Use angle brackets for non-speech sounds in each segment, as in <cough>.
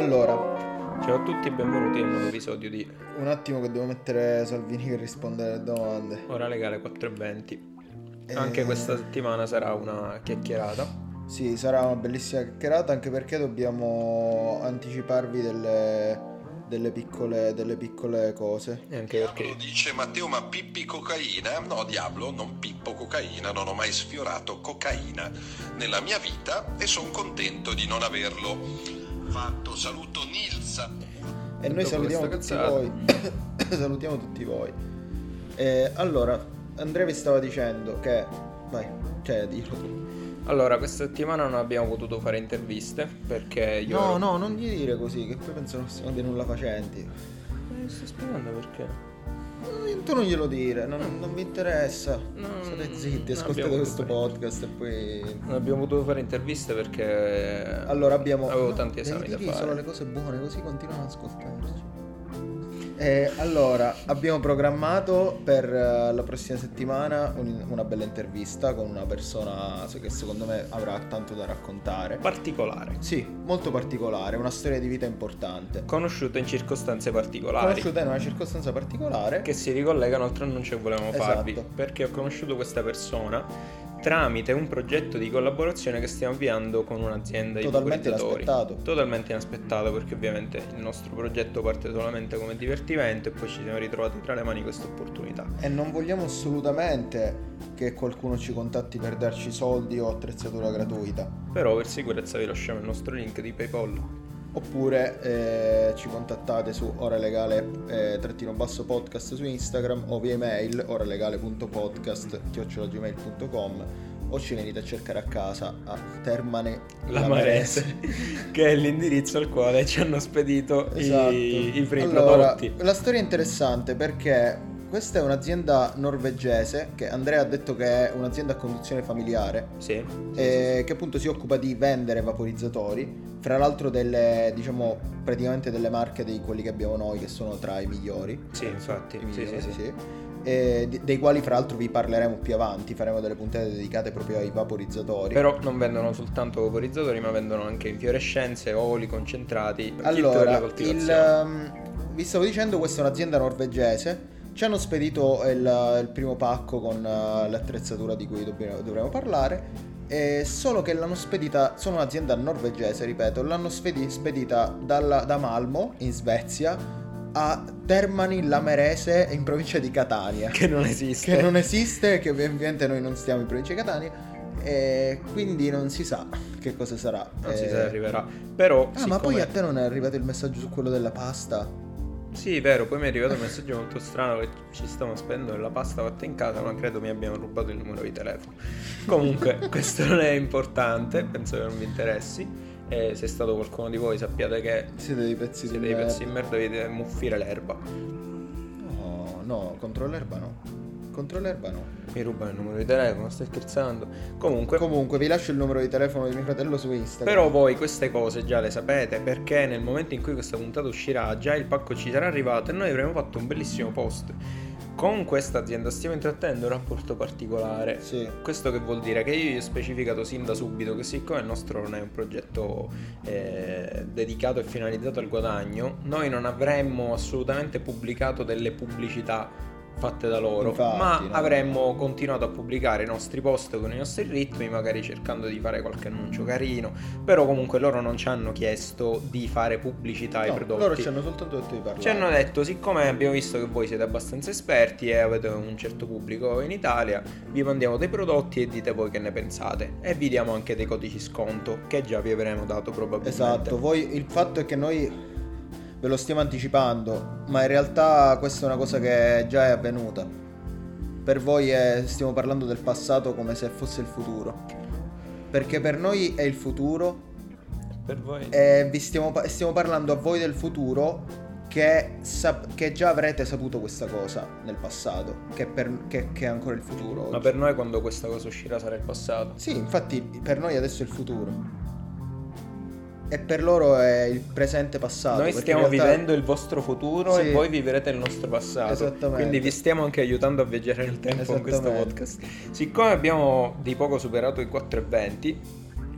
Allora, Ciao a tutti e benvenuti a un nuovo episodio di un attimo che devo mettere Salvini che risponde alle domande. Ora Legale 4.20. Eh, Anche questa settimana sarà una chiacchierata. Sì, sarà una bellissima chiacchierata anche perché dobbiamo anticiparvi delle, delle piccole, delle piccole cose. E anche Diablo perché dice Matteo ma Pippi cocaina? No Diablo, non Pippo cocaina, non ho mai sfiorato cocaina nella mia vita e sono contento di non averlo fatto. Saluto Nilsa. E noi salutiamo tutti voi. <coughs> salutiamo tutti voi. E allora, Andrea vi stava dicendo che... Vai, cioè, dillo tu. Allora, questa settimana non abbiamo potuto fare interviste perché io No, ero- no, non gli dire così, che poi pensano che siamo dei nulla facenti. Eh, sto spiegando perché. Tu non glielo dire, non, non mi interessa. No, State zitti, ascoltate questo podcast e poi... Non abbiamo potuto fare interviste perché Allora abbiamo... avevo no, tanti esami da fare. solo le cose buone, così continuano ad ascoltarci. E allora, abbiamo programmato per eh, la prossima settimana un- una bella intervista con una persona che secondo me avrà tanto da raccontare. particolare, Sì, molto particolare, una storia di vita importante. conosciuta in circostanze particolari. Conosciuta in una circostanza particolare. che si ricollegano al altro annuncio che volevamo Esatto. farvi perché ho conosciuto questa persona tramite un progetto di collaborazione che stiamo avviando con un'azienda di Totalmente vaporizzatori. inaspettato. totalmente inaspettato perché ovviamente il nostro progetto parte solamente come divertimento e poi ci siamo ritrovati tra le mani questa opportunità E non vogliamo assolutamente che qualcuno ci contatti per darci soldi o attrezzatura gratuita. però per sicurezza vi lasciamo il nostro link di paypal Oppure eh, ci contattate su oralegale eh, trattino basso podcast su Instagram o via email oralegale.podcast chiocciolagmail.com o ci venite a cercare a casa a Termane la Marese <laughs> che è l'indirizzo al quale ci hanno spedito Esatto. i, i primi Allora, prodotti La storia è interessante perché questa è un'azienda norvegese che Andrea ha detto che è un'azienda a conduzione familiare sì, sì, eh, che appunto si occupa di vendere vaporizzatori, fra l'altro delle, diciamo, praticamente delle marche di quelli che abbiamo noi che sono tra i migliori. Sì, infatti, I sì, migliori, sì, sì. E di- dei quali fra l'altro vi parleremo più avanti, faremo delle puntate dedicate proprio ai vaporizzatori. Però non vendono soltanto vaporizzatori, ma vendono anche infiorescenze, oli concentrati, Allora, il, um, vi stavo dicendo, questa è un'azienda norvegese. Ci hanno spedito il, il primo pacco con uh, l'attrezzatura di cui dobbiamo- dovremo parlare. eh, solo che l'hanno spedita, sono un'azienda norvegese, ripeto, l'hanno spedi- spedita dalla- da Malmo in Svezia a Termani Lamerese in provincia di Catania. Che non esiste. Che non esiste, che ovviamente noi non stiamo in provincia di Catania. E quindi non si sa che cosa sarà. Non si Eh, sa se arriverà. Però, Ah, ma siccome- poi a te non è arrivato il messaggio su quello della pasta? Sì, vero, poi mi è arrivato un messaggio molto strano che ci stiamo spendendo della pasta fatta in casa, ma credo mi abbiano rubato il numero di telefono. Comunque, <laughs> questo non è importante, penso che non vi interessi. E se è stato qualcuno di voi sappiate che Siete dei pezzi siete di dei merda. pezzi di merda, dovete muffire l'erba. No, no, contro l'erba no. Contro l'erba no. Mi rubano il numero di telefono, stai scherzando? Comunque, Comunque vi lascio il numero di telefono di mio fratello su Instagram. Però voi queste cose già le sapete perché nel momento in cui questa puntata uscirà già il pacco ci sarà arrivato e noi avremo fatto un bellissimo post. Con questa azienda stiamo intrattenendo un rapporto particolare. Sì. Questo che vuol dire che io gli ho specificato sin da subito che siccome il nostro non è un progetto eh, dedicato e finalizzato al guadagno, noi non avremmo assolutamente pubblicato delle pubblicità fatte da loro, Infatti, ma no. avremmo continuato a pubblicare i nostri post con i nostri ritmi, magari cercando di fare qualche annuncio carino, però comunque loro non ci hanno chiesto di fare pubblicità ai No, prodotti. loro ci hanno soltanto detto di parlare. Ci hanno detto, siccome abbiamo visto che voi siete abbastanza esperti e avete un certo pubblico in Italia, vi mandiamo dei prodotti e dite voi che ne pensate. E vi diamo anche dei codici sconto, che già vi avremo dato probabilmente. Esatto, voi il fatto è che noi ve lo stiamo anticipando, ma in realtà questa è una cosa che già è avvenuta. Per voi è- stiamo parlando del passato come se fosse il futuro. Perché per noi è il futuro Per voi... e vi stiamo, stiamo parlando a voi del futuro che, sap- che già avrete saputo questa cosa nel passato, che, per- che- che è ancora il futuro. Ma oggi. per noi quando questa cosa uscirà sarà il passato. Sì, infatti per noi adesso è il futuro. E per loro è il presente passato. Noi stiamo in realtà- vivendo il vostro futuro Sì. e voi vivrete il nostro passato. Esattamente. Quindi vi stiamo anche aiutando a viaggiare nel tempo con questo podcast. Siccome abbiamo di poco superato i 4,20,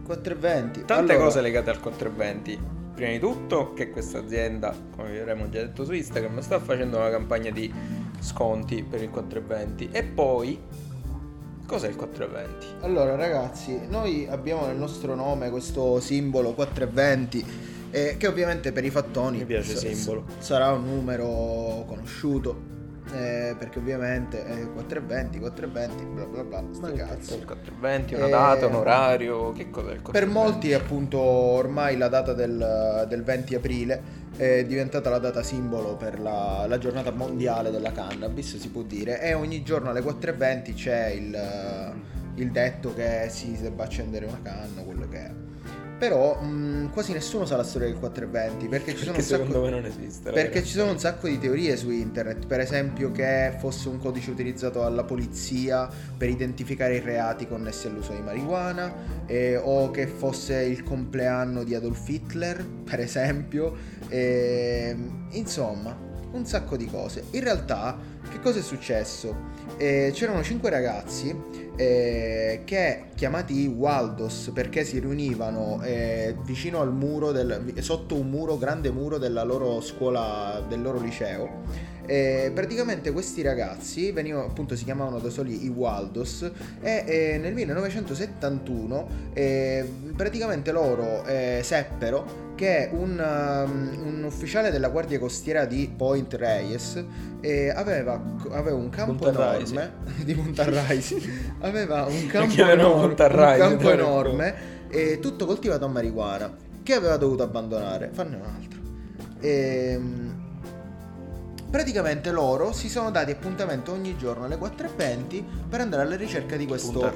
4,20. tante Allora, cose legate al 4,20. Prima di tutto che questa azienda, come vi avremmo già detto su Instagram, sta facendo una campagna di sconti per il 420 e poi cos'è il 420? Allora ragazzi, noi abbiamo nel nostro nome questo simbolo 420 eh, che ovviamente per i fattoni simbolo. sarà un numero conosciuto eh, perché ovviamente è 420, 420, bla bla bla, sti Ma cazzo. il 420? Una Eh, data, un orario? Che cos'è il 420? Per molti appunto ormai la data del, del 20 aprile è diventata la data simbolo per la, la giornata mondiale della cannabis, si può dire, e ogni giorno alle 4.20 c'è il, il detto che si debba accendere una canna, quello che è. Però mh, quasi nessuno sa la storia del 420 perché ci sono Perché un sacco secondo me non esiste. perché ragazzi. ci sono un sacco di teorie su internet, per esempio che fosse un codice utilizzato dalla polizia per identificare i reati connessi all'uso di marijuana, eh, o che fosse il compleanno di Adolf Hitler, <laughs> per esempio. Ehm, insomma, un sacco di cose. In realtà, che cosa è successo? Eh, c'erano cinque ragazzi eh, che chiamati Waldos perché si riunivano eh, vicino al muro del, sotto un muro grande muro della loro scuola del loro liceo e praticamente questi ragazzi venivano appunto si chiamavano da soli i Waldos e eh, nel 1971 eh, praticamente loro eh, seppero che un, um, un ufficiale della guardia costiera di Point Reyes eh, aveva, aveva un campo Punta Raisi. enorme <laughs> di Punta Raisi aveva un campo, enorme, un campo enorme e tutto coltivato a marijuana che aveva dovuto abbandonare. Fanne un altro. Ehm, praticamente loro si sono dati appuntamento ogni giorno alle 4.20 per andare alla ricerca di questo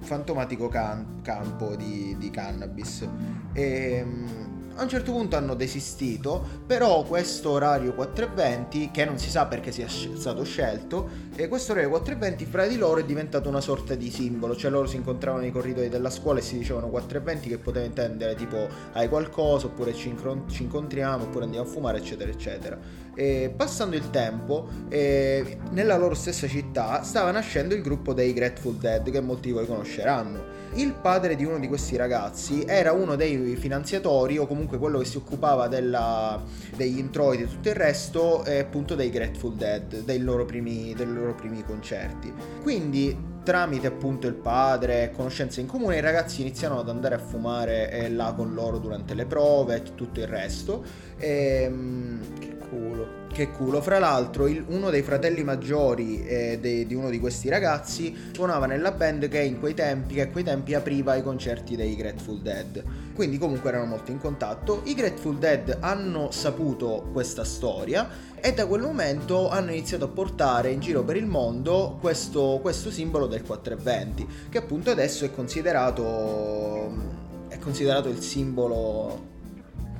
fantomatico can- campo di, di cannabis. E, mm, a un certo punto hanno desistito, però questo orario 4.20, che non si sa perché sia stato scelto, e questo orario 4.20 fra di loro è diventato una sorta di simbolo, cioè loro si incontravano nei corridoi della scuola e si dicevano 4.20 che poteva intendere tipo hai qualcosa, oppure ci, incron- ci incontriamo, oppure andiamo a fumare, eccetera, eccetera. E passando il tempo, eh, nella loro stessa città stava nascendo il gruppo dei Grateful Dead, che molti di voi conosceranno. Il padre di uno di questi ragazzi era uno dei finanziatori, o comunque quello che si occupava della- degli introiti e tutto il resto, eh, appunto dei Grateful Dead, dei loro primi, dei loro primi concerti. Quindi tramite appunto il padre e conoscenze in comune i ragazzi iniziano ad andare a fumare eh, là con loro durante le prove e tutto il resto Ehm, Che culo. che culo, fra l'altro il- uno dei fratelli maggiori eh, de- di uno di questi ragazzi suonava nella band che in quei tempi, che a quei tempi apriva i concerti dei Grateful Dead. Quindi comunque erano molto in contatto. I Grateful Dead hanno saputo questa storia e da quel momento hanno iniziato a portare in giro per il mondo questo, questo simbolo del 420, che appunto adesso è considerato, è considerato il simbolo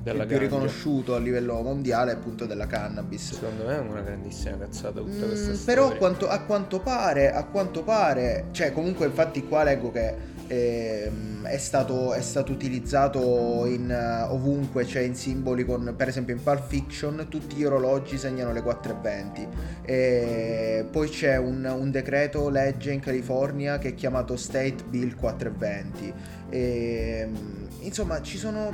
Della il più riconosciuto a livello mondiale appunto della cannabis. Secondo me è una grandissima cazzata tutta Mm, questa storia. però quanto- a quanto pare, a quanto pare, cioè comunque infatti qua leggo che ehm, è, stato, è stato utilizzato in, eh, ovunque, cioè in simboli con, per esempio in Pulp Fiction, tutti gli orologi segnano le 4.20. E poi c'è un, un decreto legge in California che è chiamato State Bill 420. E, insomma, ci sono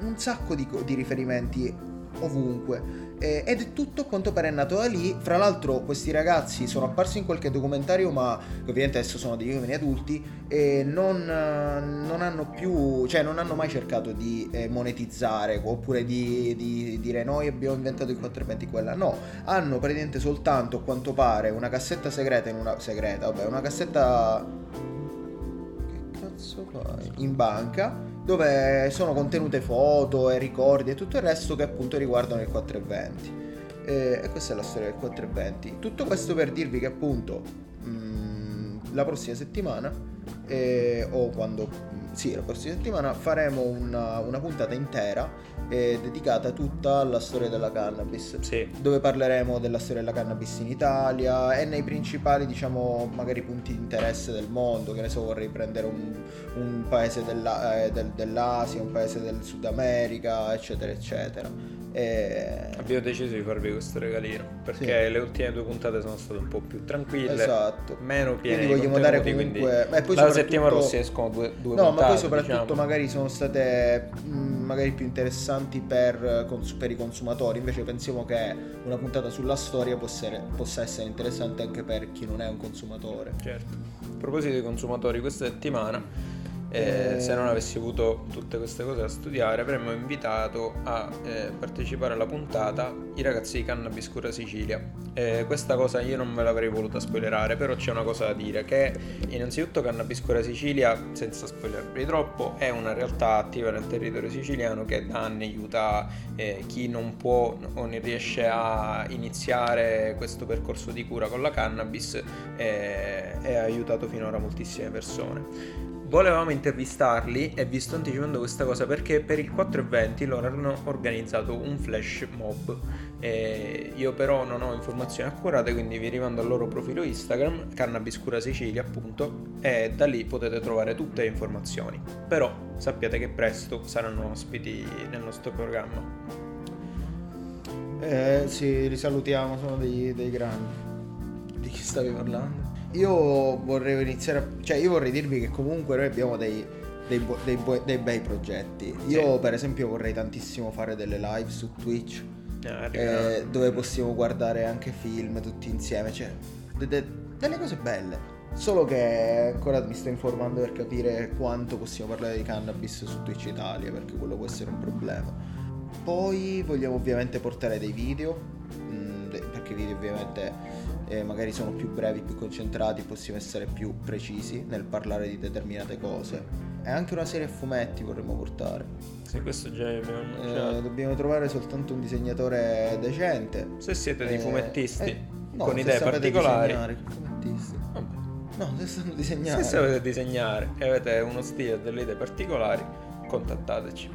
un sacco di, di riferimenti ovunque. Ed è tutto quanto pare nato da lì. Fra l'altro, questi ragazzi sono apparsi in qualche documentario, ma ovviamente adesso sono degli uomini adulti e non, non hanno più, cioè non hanno mai cercato di eh, monetizzare oppure di, di dire noi abbiamo inventato il 420 quella. No, hanno praticamente soltanto a quanto pare una cassetta segreta in una segreta, vabbè, una cassetta che cazzo fai? In banca dove sono contenute foto e ricordi e tutto il resto che appunto riguardano il 420. E, e questa è la storia del 420. Tutto questo per dirvi che appunto mh, la prossima settimana eh, o quando sì, la prossima settimana faremo una, una puntata intera eh, dedicata tutta alla storia della cannabis Sì. dove parleremo della storia della cannabis in Italia e nei principali, diciamo, magari punti di interesse del mondo. Che ne so, vorrei prendere un, un paese della- eh, del- dell'Asia, un paese del Sud America, eccetera, eccetera. E... Abbiamo deciso di farvi questo regalino perché Sì. le ultime due puntate sono state un po' più tranquille, Esatto. meno piene Quindi di vogliamo dare comunque- quindi Beh, poi dalla soprattutto- settimana prossima escono due, due No, ma puntate poi soprattutto diciamo. magari sono state mh, magari più interessanti per, per i consumatori, invece pensiamo che una puntata sulla storia possa possa essere interessante anche per chi non è un consumatore. Certo. A proposito dei consumatori, questa settimana, eh, Eh. se non avessi avuto tutte queste cose da studiare, avremmo invitato a eh, partecipare alla puntata i ragazzi di Cannabis Cura Sicilia. Eh, questa cosa io non ve l'avrei voluta spoilerare, però c'è una cosa da dire, che innanzitutto Cannabis Cura Sicilia, senza spoilervi troppo, è una realtà attiva nel territorio siciliano che da anni aiuta eh, chi non può o non riesce a iniziare questo percorso di cura con la cannabis eh, e ha aiutato finora moltissime persone. Volevamo intervistarli e vi sto anticipando questa cosa perché per il 4 e 20 loro hanno organizzato un flash mob. E io però non ho informazioni accurate, quindi vi rimando al loro profilo Instagram, Cannabis Cura Sicilia appunto, e da lì potete trovare tutte le informazioni. Però sappiate che presto saranno ospiti nel nostro programma. Eh, sì, li salutiamo, sono dei, dei grandi. Di chi stavi parlando? Io vorrei iniziare, a- cioè io vorrei dirvi che comunque noi abbiamo dei, dei, dei dei bei progetti. Io Sì. per esempio vorrei tantissimo fare delle live su Twitch Eh, eh, arriverà- dove possiamo guardare anche film tutti insieme, cioè de- de- delle cose belle. Solo che ancora mi sto informando per capire quanto possiamo parlare di cannabis su Twitch Italia, perché quello può essere un problema. Poi vogliamo ovviamente portare dei video, mm, perché i video ovviamente eh, magari sono più brevi, più concentrati, possiamo essere più precisi nel parlare di determinate cose. E anche una serie a fumetti vorremmo portare. Sì, questo già abbiamo Eh, dobbiamo trovare soltanto un disegnatore decente. Se siete dei Eh, fumettisti eh, no, con se idee particolari. No, se sanno Se disegnare. sapete disegnare e avete uno stile e delle idee particolari, contattateci.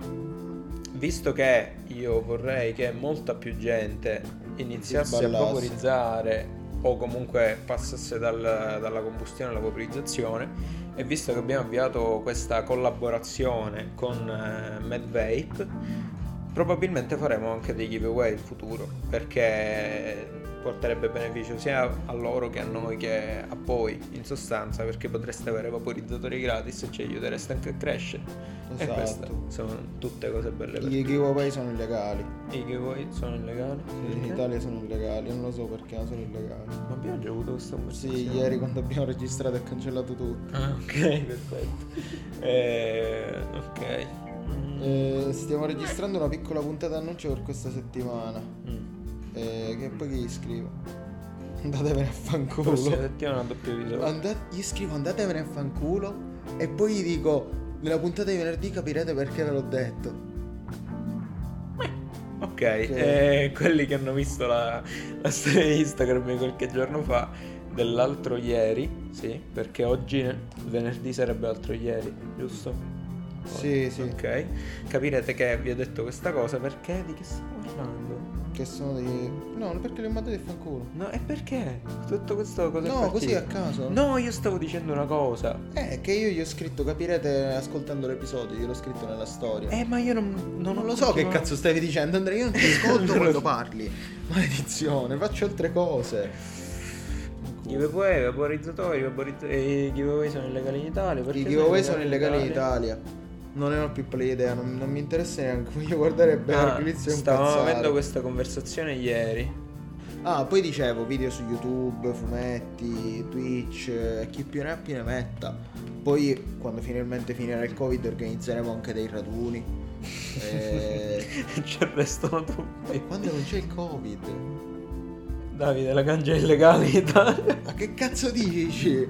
Visto che io vorrei che molta più gente iniziasse a Sballasse. O comunque passasse dal- dalla combustione alla vaporizzazione. E visto che abbiamo avviato questa collaborazione con eh, MedVape probabilmente faremo anche dei giveaway in futuro perché porterebbe beneficio sia a loro che a noi che a voi in sostanza perché potreste avere vaporizzatori gratis e ci aiutereste anche a crescere e Esatto. queste sono tutte cose belle per I giveaway sono illegali. i giveaway sono illegali In Perché? Italia sono illegali, non lo so perché, sono illegali. ma abbiamo già avuto questa conversazione Sì, ieri quando abbiamo registrato e cancellato tutto. ah ok perfetto eh, ok Eh, stiamo registrando una piccola puntata annuncio per questa settimana. mm. Eh, che poi gli scrivo? Andatevene a fanculo. prossima settimana un doppio episodio Andate- gli scrivo andatevene a fanculo e poi gli dico nella puntata di venerdì capirete perché ve l'ho detto. Ok, eh, quelli che hanno visto la, la storia di Instagram di qualche giorno fa, dell'altro ieri, sì, perché oggi venerdì sarebbe l'altro ieri, giusto? Sì, sì. Ok, capirete che vi ho detto questa cosa perché di che stiamo parlando? Che sono di... No, perché li ho mandati a fanculo. No, e perché? Tutto questo cosa No, così a caso. No, io stavo dicendo una cosa. Eh, che io gli ho scritto, capirete ascoltando l'episodio, gliel'ho scritto nella storia. Eh, ma io non, non, non lo so che cazzo stavi dicendo, Andrea, io non ti <laughs> ascolto quando parli. Maledizione, faccio altre cose. Giveaway, vaporizzatori, vaporizz- e i giveaway sono illegali in Italia. I giveaway sono illegali in Italia. Non ne ho più pallida idea, non, non mi interessa neanche. <laughs> Voglio guardare bene Ah, inizio a stavamo incazzare. avendo questa conversazione ieri. Ah, poi dicevo video su YouTube, fumetti, Twitch, eh, chi più ne ha più ne metta. Poi quando finalmente finirà il Covid organizzeremo anche dei raduni. <laughs> Eh, Ci arrestano tutti. quando non c'è il Covid? Davide, la ganja è illegale in Italia. Ma che cazzo dici?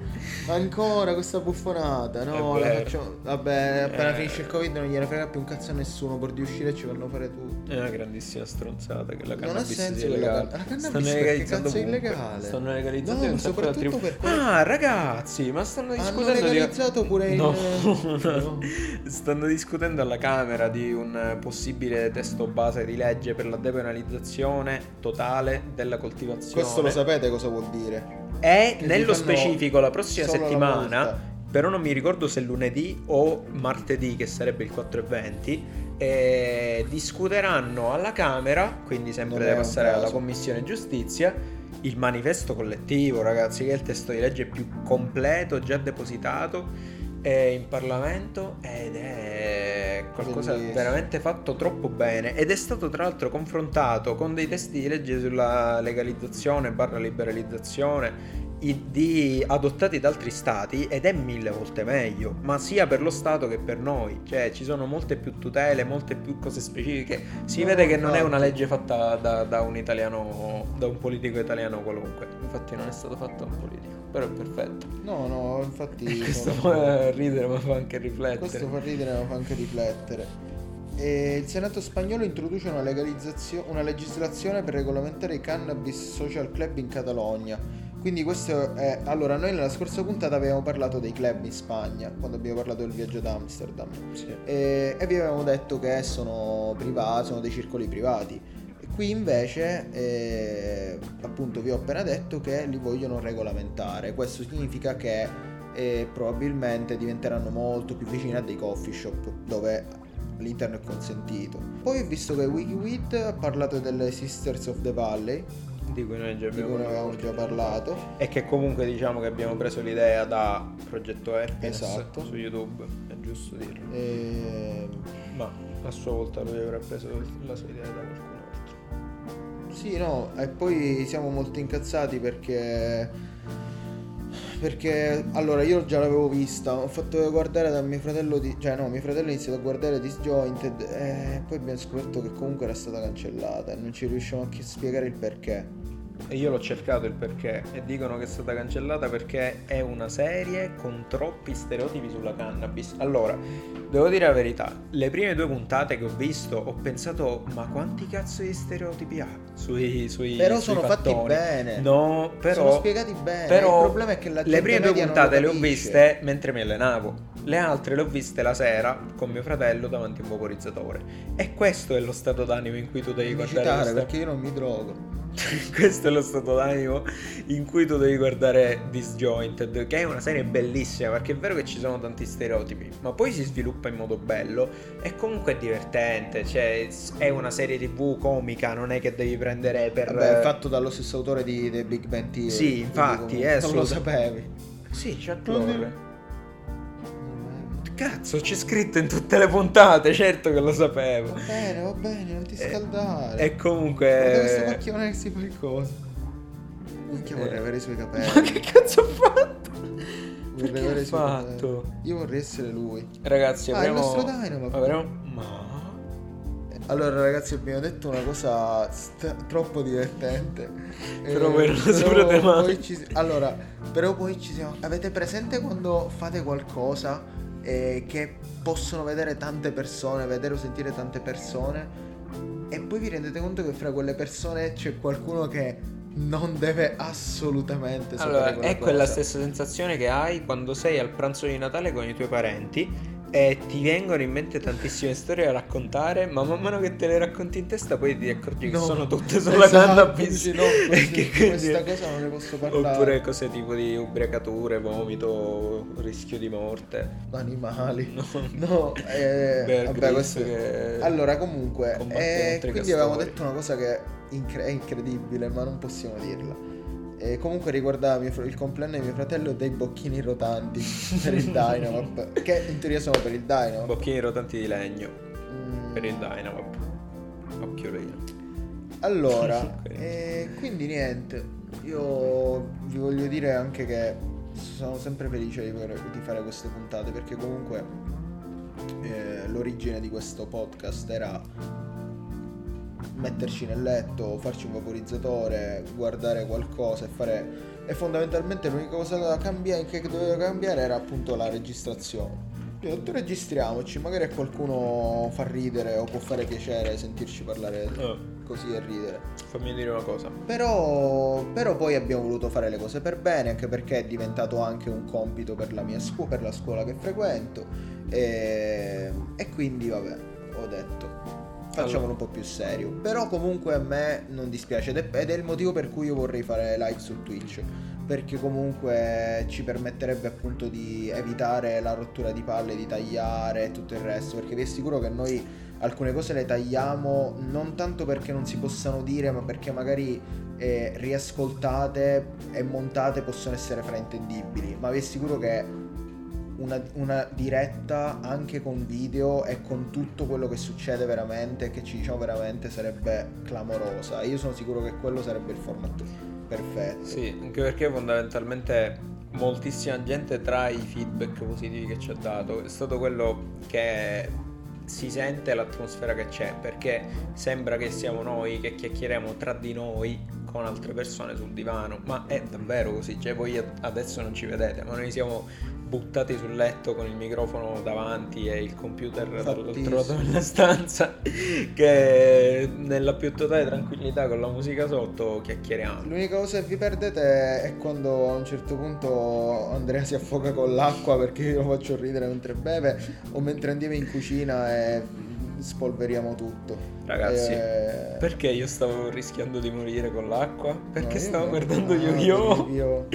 Ancora questa buffonata? No, la facciamo. Vabbè, appena Eh. finisce il Covid non gliene frega più un cazzo a nessuno. Pur di uscire ci fanno fare tutto. È una grandissima stronzata che la Non ha cannabis senso sia la illegale. can- la cannabis stanno perché legalizzando cazzo è ovunque. illegale? Stanno legalizzando No, di soprattutto per quelli- Ah, ragazzi, ma stanno Hanno discutendo di legalizzato pure in- No, No. <laughs> stanno discutendo alla Camera di un possibile testo base di legge per la depenalizzazione totale della coltivazione. Questo lo sapete cosa vuol dire? E Che nello specifico la prossima settimana, però non mi ricordo se lunedì o martedì, che sarebbe il 4 e 20, eh, discuteranno alla Camera, quindi sempre Non deve passare alla. Commissione Giustizia, il manifesto collettivo, ragazzi, che è il testo di legge più completo, già depositato, è in Parlamento ed è qualcosa Bellissimo. veramente fatto troppo bene ed è stato tra l'altro confrontato con dei testi di legge sulla legalizzazione barra liberalizzazione di- adottati da altri stati ed è mille volte meglio, ma sia per lo Stato che per noi, cioè ci sono molte più tutele, molte più cose specifiche, si No, vede che non è una legge fatta da, da un italiano, da un politico italiano qualunque, infatti non è stato fatto da un politico, però è perfetto. No, no, infatti... <laughs> Questo fa ridere ma fa anche riflettere. Questo fa ridere ma fa anche riflettere. E il Senato spagnolo introduce una, legalizzazione, una legislazione per regolamentare i cannabis social club in Catalogna. Quindi questo è... Allora, noi nella scorsa puntata avevamo parlato dei club in Spagna, quando abbiamo parlato del viaggio ad Amsterdam. Sì. E, e vi avevamo detto che sono privati, sono dei circoli privati. E qui invece, eh, appunto, vi ho appena detto che li vogliono regolamentare. Questo significa che eh, probabilmente diventeranno molto più vicini a dei coffee shop dove all'interno è consentito. Poi ho visto che WikiWid ha parlato delle Sisters of the Valley, Di cui noi già abbiamo parlato. già parlato. E che comunque diciamo che abbiamo preso l'idea da Progetto Happiness Esatto. su YouTube, è giusto dirlo. E... Ma a sua volta lui avrà preso la sua idea da qualcun altro. Sì, no, e poi siamo molto incazzati perché. Perché allora io già l'avevo vista, ho fatto guardare da mio fratello di. cioè no, mio fratello ha iniziato a guardare Disjointed e poi abbiamo scoperto che comunque era stata cancellata e non ci riusciamo a spiegare il perché. E io l'ho cercato il perché e dicono che è stata cancellata perché è una serie con troppi stereotipi sulla cannabis. Allora, devo dire la verità, le prime due puntate che ho visto ho pensato ma quanti cazzo di stereotipi ha sui, sui Però sui sono fatti fattoni?" bene. No, però Sono spiegati bene. Però il problema è che la gente le prime due puntate le ho viste mentre mi allenavo. Le altre le ho viste la sera con mio fratello davanti a un vaporizzatore. E questo è lo stato d'animo in cui tu devi guardare citare perché io non mi drogo. <laughs> questo è lo stato d'animo in cui tu devi guardare Disjointed, che è una serie bellissima perché è vero che ci sono tanti stereotipi, ma poi si sviluppa in modo bello e comunque è divertente, cioè è una serie tv comica, non è che devi prendere per... Vabbè, è fatto dallo stesso autore di The Big Bang Theory. Sì, infatti, comunque è Non lo sapevi. Sì, c'è attore. Cazzo, c'è scritto in tutte le puntate, certo che lo sapevo. Va bene, va bene, non ti Eh, scaldare. E Guarda questo comunque... macchione che si fa il coso. Vorrei Eh. avere i suoi capelli. Ma che cazzo ho fatto? Vorrei avere i suoi fatto? capelli. Io vorrei essere lui. Ragazzi, Ah, avremo... il nostro Dynamo. avremo... Ma... Allora ragazzi abbiamo detto una cosa st- troppo divertente. Però non lo saprete poi ci- Allora, però poi ci siamo... Avete presente quando fate qualcosa eh, che possono vedere tante persone, vedere o sentire tante persone. E poi vi rendete conto che fra quelle persone c'è qualcuno che non deve assolutamente sapere Allora, è quella stessa sensazione che hai quando sei al pranzo di Natale con i tuoi parenti e ti vengono in mente tantissime storie da raccontare, ma man mano che te le racconti in testa poi ti accorgi che No. sono tutte sulla Esatto, cannabis. no, <laughs> E che quindi- questa cosa non ne posso parlare. Oppure cose tipo di ubriacature, vomito, rischio di morte. Animali. No. No, eh, Bear vabbè, questo... che Allora, comunque, eh, quindi avevamo detto una cosa che è incredibile, ma non possiamo dirla. E comunque riguardava fr- il compleanno di mio fratello dei bocchini rotanti per il Dynamap, <laughs> che in teoria sono per il Dynamap. Bocchini rotanti di legno Mm, per il Dynamo. Occhiolino. Allora, <laughs> Ok. eh, quindi niente, io vi voglio dire anche che sono sempre felice di, di fare queste puntate perché comunque eh, l'origine di questo podcast era metterci nel letto, farci un vaporizzatore, guardare qualcosa e fare... E fondamentalmente l'unica cosa da cambiare, che doveva cambiare era appunto la registrazione. Io detto registriamoci, magari a qualcuno fa ridere o può fare piacere sentirci parlare Oh, così e ridere. fammi dire una cosa. Però, però poi abbiamo voluto fare le cose per bene, anche perché è diventato anche un compito per la mia scuola, per la scuola che frequento. E, e quindi vabbè, ho detto, facciamolo un po' più serio. Però comunque a me non dispiace ed è, ed è il motivo per cui io vorrei fare live su Twitch. Perché comunque ci permetterebbe appunto di evitare la rottura di palle, di tagliare e tutto il resto. Perché vi assicuro che noi alcune cose le tagliamo non tanto perché non si possano dire, ma perché magari eh, riascoltate e montate possono essere fraintendibili. Ma vi assicuro che una, una diretta anche con video e con tutto quello che succede veramente, che ci diciamo veramente, sarebbe clamorosa. Io sono sicuro che quello sarebbe il formato perfetto. Sì, anche perché fondamentalmente moltissima gente tra i feedback positivi che ci ha dato è stato quello che si sente l'atmosfera che c'è perché sembra che siamo noi che chiacchieriamo tra di noi con altre persone sul divano ma è davvero così cioè voi adesso non ci vedete ma noi siamo buttati sul letto con il microfono davanti e il computer dall'altro della stanza <laughs> che nella più totale tranquillità con la musica sotto chiacchieriamo. L'unica cosa che vi perdete è quando a un certo punto Andrea si affoga con l'acqua perché io lo faccio ridere mentre beve o mentre andiamo in cucina e spolveriamo tutto. Ragazzi, e... perché io stavo rischiando di morire con l'acqua? Perché no, stavo guardando Yu-Gi-Oh! Yu-Gi-Oh!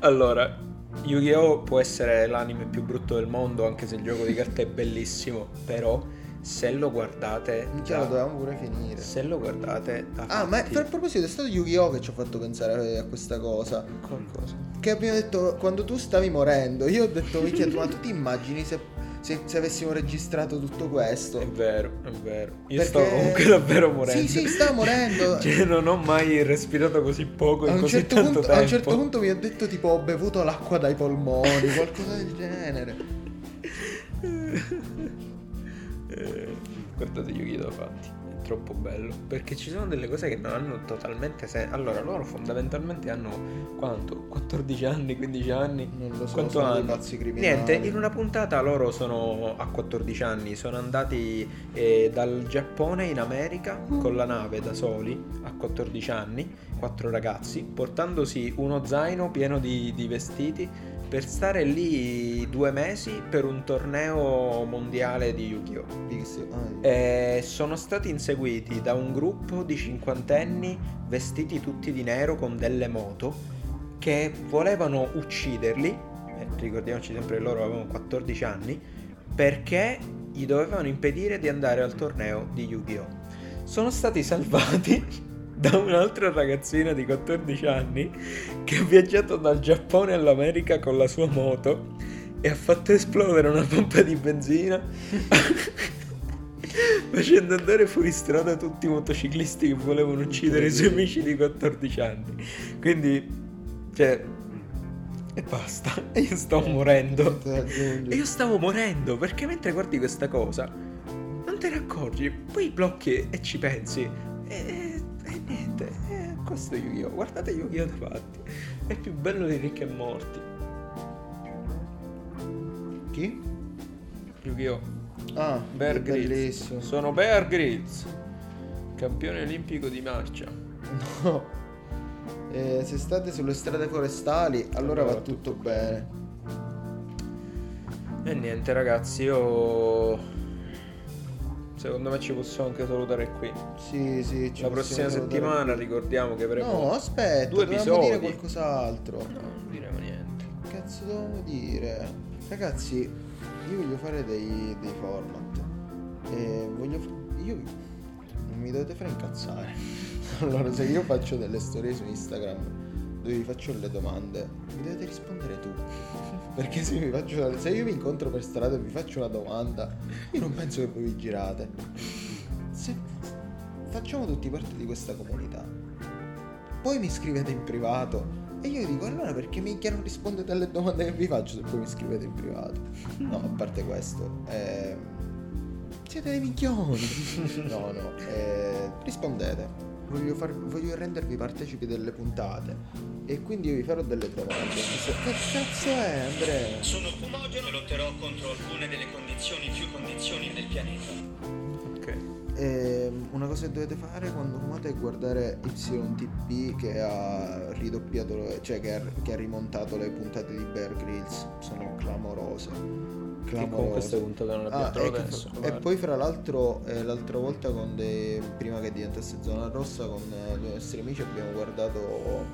allora, Yu-Gi-Oh! può essere l'anime più brutto del mondo, anche se il gioco di carte è bellissimo, però se lo guardate... Già lo dovevamo pure finire. Se lo guardate... Ah, fatti... ma a proposito, è stato Yu-Gi-Oh! che ci ha fatto pensare a questa cosa. Qualcosa. Che abbiamo detto, quando tu stavi morendo, io ho detto, ma tu ti immagini se se, se, avessimo registrato tutto questo. È vero, è vero. Io Perché... sto comunque davvero morendo. Sì, sì, sta morendo. <laughs> cioè, non ho mai respirato così poco in così certo tanto punto, tempo. A un certo punto mi ha detto tipo ho bevuto l'acqua dai polmoni, <laughs> qualcosa del genere. eh, guardate gli occhi da fatti troppo bello perché ci sono delle cose che non hanno totalmente senso. Allora, loro fondamentalmente hanno quanto? 14 anni, 15 anni? Non lo so, Quanto sono hanno? pazzi criminali. Niente, in una puntata loro sono a 14 anni, sono andati eh, dal Giappone in America mm. con la nave da soli a 14 anni, quattro ragazzi, portandosi uno zaino pieno di, di vestiti per stare lì due mesi per un torneo mondiale di Yu-Gi-Oh! Ah, e sono stati inseguiti da un gruppo di cinquantenni vestiti tutti di nero con delle moto che volevano ucciderli, eh, ricordiamoci sempre che loro avevano 14 anni, perché gli dovevano impedire di andare al torneo di Yu-Gi-Oh! Sono stati salvati da un'altra ragazzina di 14 anni che ha viaggiato dal Giappone all'America con la sua moto e ha fatto esplodere una pompa di benzina <laughs> facendo andare fuori strada tutti i motociclisti che volevano uccidere i suoi amici di 14 anni. Quindi, cioè, e basta. E <laughs> io sto morendo. E <laughs> io stavo morendo perché mentre guardi questa cosa non te ne accorgi, poi blocchi e ci pensi. E niente, eh, questo è Yu-Gi-Oh! Guardate Yu-Gi-Oh! fatti. È più bello di ricchi e morti. Chi? Yu-Gi-Oh! Ah, Bear Grylls. Sono Bear Grylls, campione olimpico di marcia. No. Eh, se state sulle strade forestali, allora, allora va tutto, tutto bene. E niente ragazzi, io Secondo me ci possiamo anche salutare qui. Sì, sì. La prossima settimana ricordiamo che avremo. No, aspetta, due episodi. dire qualcos'altro. No, non diremo niente. Che cazzo dobbiamo dire? Ragazzi, io voglio fare dei, dei format. E voglio. Io. Non mi dovete fare incazzare. <laughs> allora, se io faccio delle storie su Instagram dove vi faccio le domande, mi dovete rispondere tu. <laughs> Perché se, vi faccio, se io vi incontro per strada e vi faccio una domanda, io non penso che voi vi girate. Se facciamo tutti parte di questa comunità, poi mi scrivete in privato e io dico allora perché minchia non rispondete alle domande che vi faccio se poi mi scrivete in privato? No, a parte questo, eh, siete dei minchioni. <laughs> no, no, eh, rispondete voglio, far, voglio rendervi partecipi delle puntate. E quindi io vi farò delle domande. Che cazzo è Andrea? Sono fumogeno e lotterò contro alcune delle condizioni più condizioni del pianeta. Ok. E ehm, una cosa che dovete fare quando fumate è guardare YTP che ha ridoppiato, cioè che ha, che ha rimontato le puntate di Bear Grylls. Sono clamorose che con queste puntate non abbiamo ah, trovato adesso. E poi fra l'altro eh, l'altra volta con dei, prima che diventasse zona rossa con eh, due nostri amici abbiamo guardato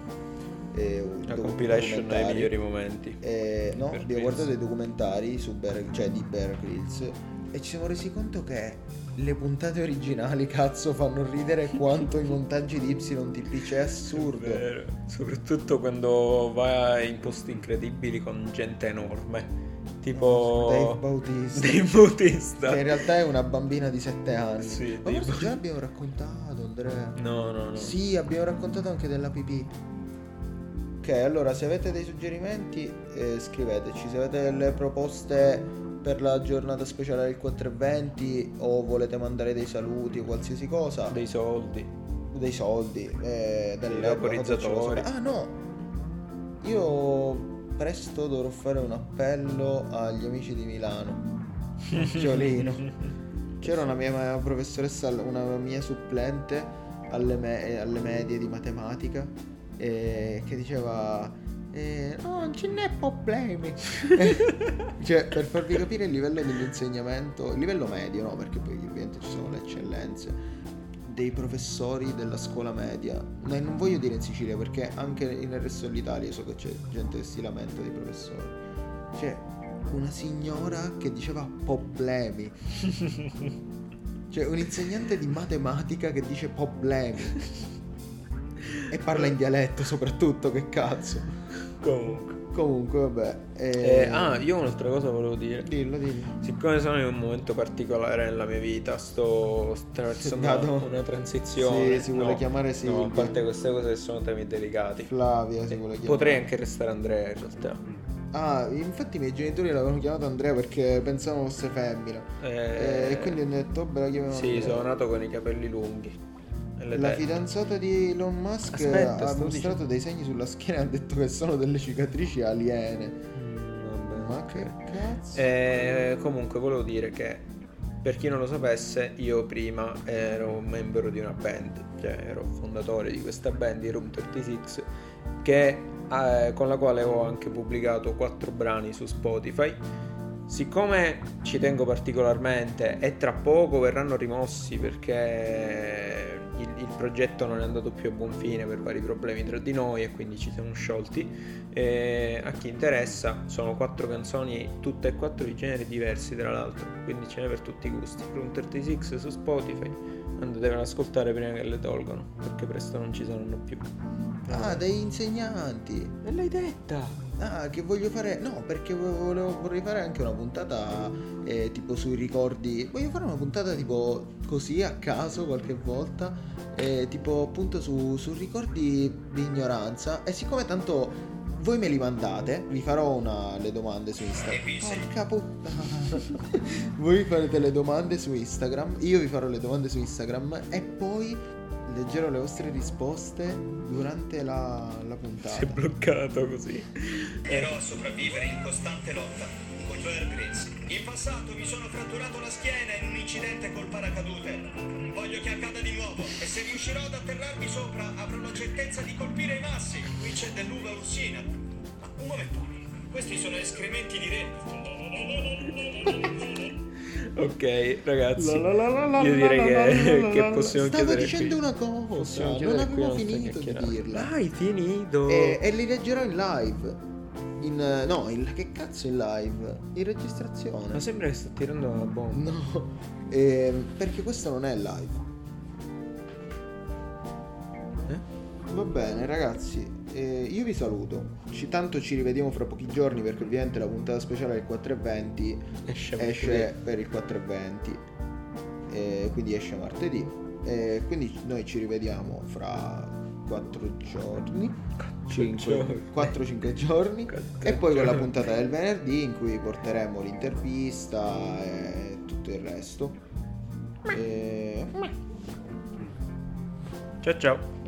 eh, la compilation dei migliori momenti. Eh, no, abbiamo guardato dei documentari su Bear, cioè di Bear Grylls e ci siamo resi conto che le puntate originali cazzo fanno ridere quanto i montaggi di YTP c'è assurdo. Soprattutto quando va in posti incredibili con gente enorme tipo Dave Bautista. Dave Bautista. Che in realtà è una bambina di 7 anni. Sì, Ma Dave già l'abbiamo raccontato, Andrea. No, no, no. Sì, abbiamo raccontato anche della pipì. Ok, allora se avete dei suggerimenti eh, scriveteci, se avete delle proposte per la giornata speciale del 420 o volete mandare dei saluti o qualsiasi cosa, Dei soldi. dei soldi, eh, delle vaporizzatori. Ah no, io presto dovrò fare un appello agli amici di Milano. Giolino. <laughs> C'era una mia professoressa, una mia supplente alle, me- alle medie di matematica eh, che diceva eh, no, non ce n'è problemi. <laughs> cioè, per farvi capire il livello dell'insegnamento, il livello medio, no? Perché poi ovviamente ci sono le eccellenze dei professori della scuola media. No, non voglio dire in Sicilia perché anche nel resto dell'Italia so che c'è gente che si lamenta dei professori. C'è una signora che diceva problemi. <laughs> Cioè, un insegnante di matematica che dice problemi. E parla in dialetto soprattutto, che cazzo. Comunque. Comunque, vabbè. eh, Eh, ah, io un'altra cosa volevo dire. Dillo, dillo. Siccome sono in un momento particolare nella mia vita, sto attraversando una transizione. Sì, si vuole No, chiamare No, Silvia. a parte queste cose che sono temi delicati. Flavia si Eh, vuole chiamare. Potrei anche restare Andrea in realtà. Ah, infatti i miei genitori l'avevano chiamato Andrea perché pensavano fosse femmina. Eh, Eh, e quindi hanno detto, beh, la chiamiamo Sì, Andrea. sono nato con i capelli lunghi. La fidanzata di Elon Musk Aspetta, ha mostrato dicendo- dei segni sulla schiena e ha detto che sono delle cicatrici aliene. Mm, vabbè, Ma che cazzo? Eh, comunque volevo dire che per chi non lo sapesse, io prima ero un membro di una band, cioè ero fondatore di questa band, di Room 36, che, eh, con la quale ho anche pubblicato quattro brani su Spotify. Siccome ci tengo particolarmente e tra poco verranno rimossi perché il, progetto non è andato più a buon fine per vari problemi tra di noi e quindi ci siamo sciolti, e a chi interessa sono quattro canzoni tutte e quattro di generi diversi tra l'altro. Quindi ce n'è per tutti i gusti. Room 36 su Spotify andatevene ad ascoltare prima che le tolgono perché presto non ci saranno più. Ah, dei insegnanti. e l'hai detta Ah, che voglio fare. No, perché volevo, vorrei fare anche una puntata eh, tipo sui ricordi. Voglio fare una puntata tipo così a caso qualche volta. eh, tipo appunto su, su ricordi di ignoranza. E siccome tanto voi me li mandate, vi farò una, le domande su Instagram. Porca puttana. <laughs> voi farete le domande su Instagram. Io vi farò le domande su Instagram. E poi leggerò le vostre risposte durante la, la puntata. si è bloccato così Però a sopravvivere in costante lotta con Bear Grylls. In passato mi sono fratturato la schiena in un incidente col paracadute. Voglio che accada di nuovo e se riuscirò ad atterrarmi sopra avrò la certezza di colpire i massi. Qui c'è dell'uva ursina. Un momento, questi sono escrementi di re. Ok ragazzi La la la la io direi la che, la la la che possiamo Stavo chiudere dicendo qui. una cosa, Possiamo non avevo finito di dirla. Dai, finito. E, e li leggerò in live. In, eh, no, in, che cazzo in live? In registrazione. Ma sembra che sta tirando una bomba. No, ehm, perché questo non è live. Va bene, ragazzi. eh, io vi saluto. Ci, tanto ci rivediamo fra pochi giorni perché ovviamente la puntata speciale del 4.20 Esce, esce per il 4.20. eh, quindi esce martedì. Eh, quindi noi ci rivediamo fra 4 giorni. 5, giorni. 4-5 giorni. E poi con la puntata del venerdì in cui porteremo l'intervista e tutto il resto. E... Ciao ciao.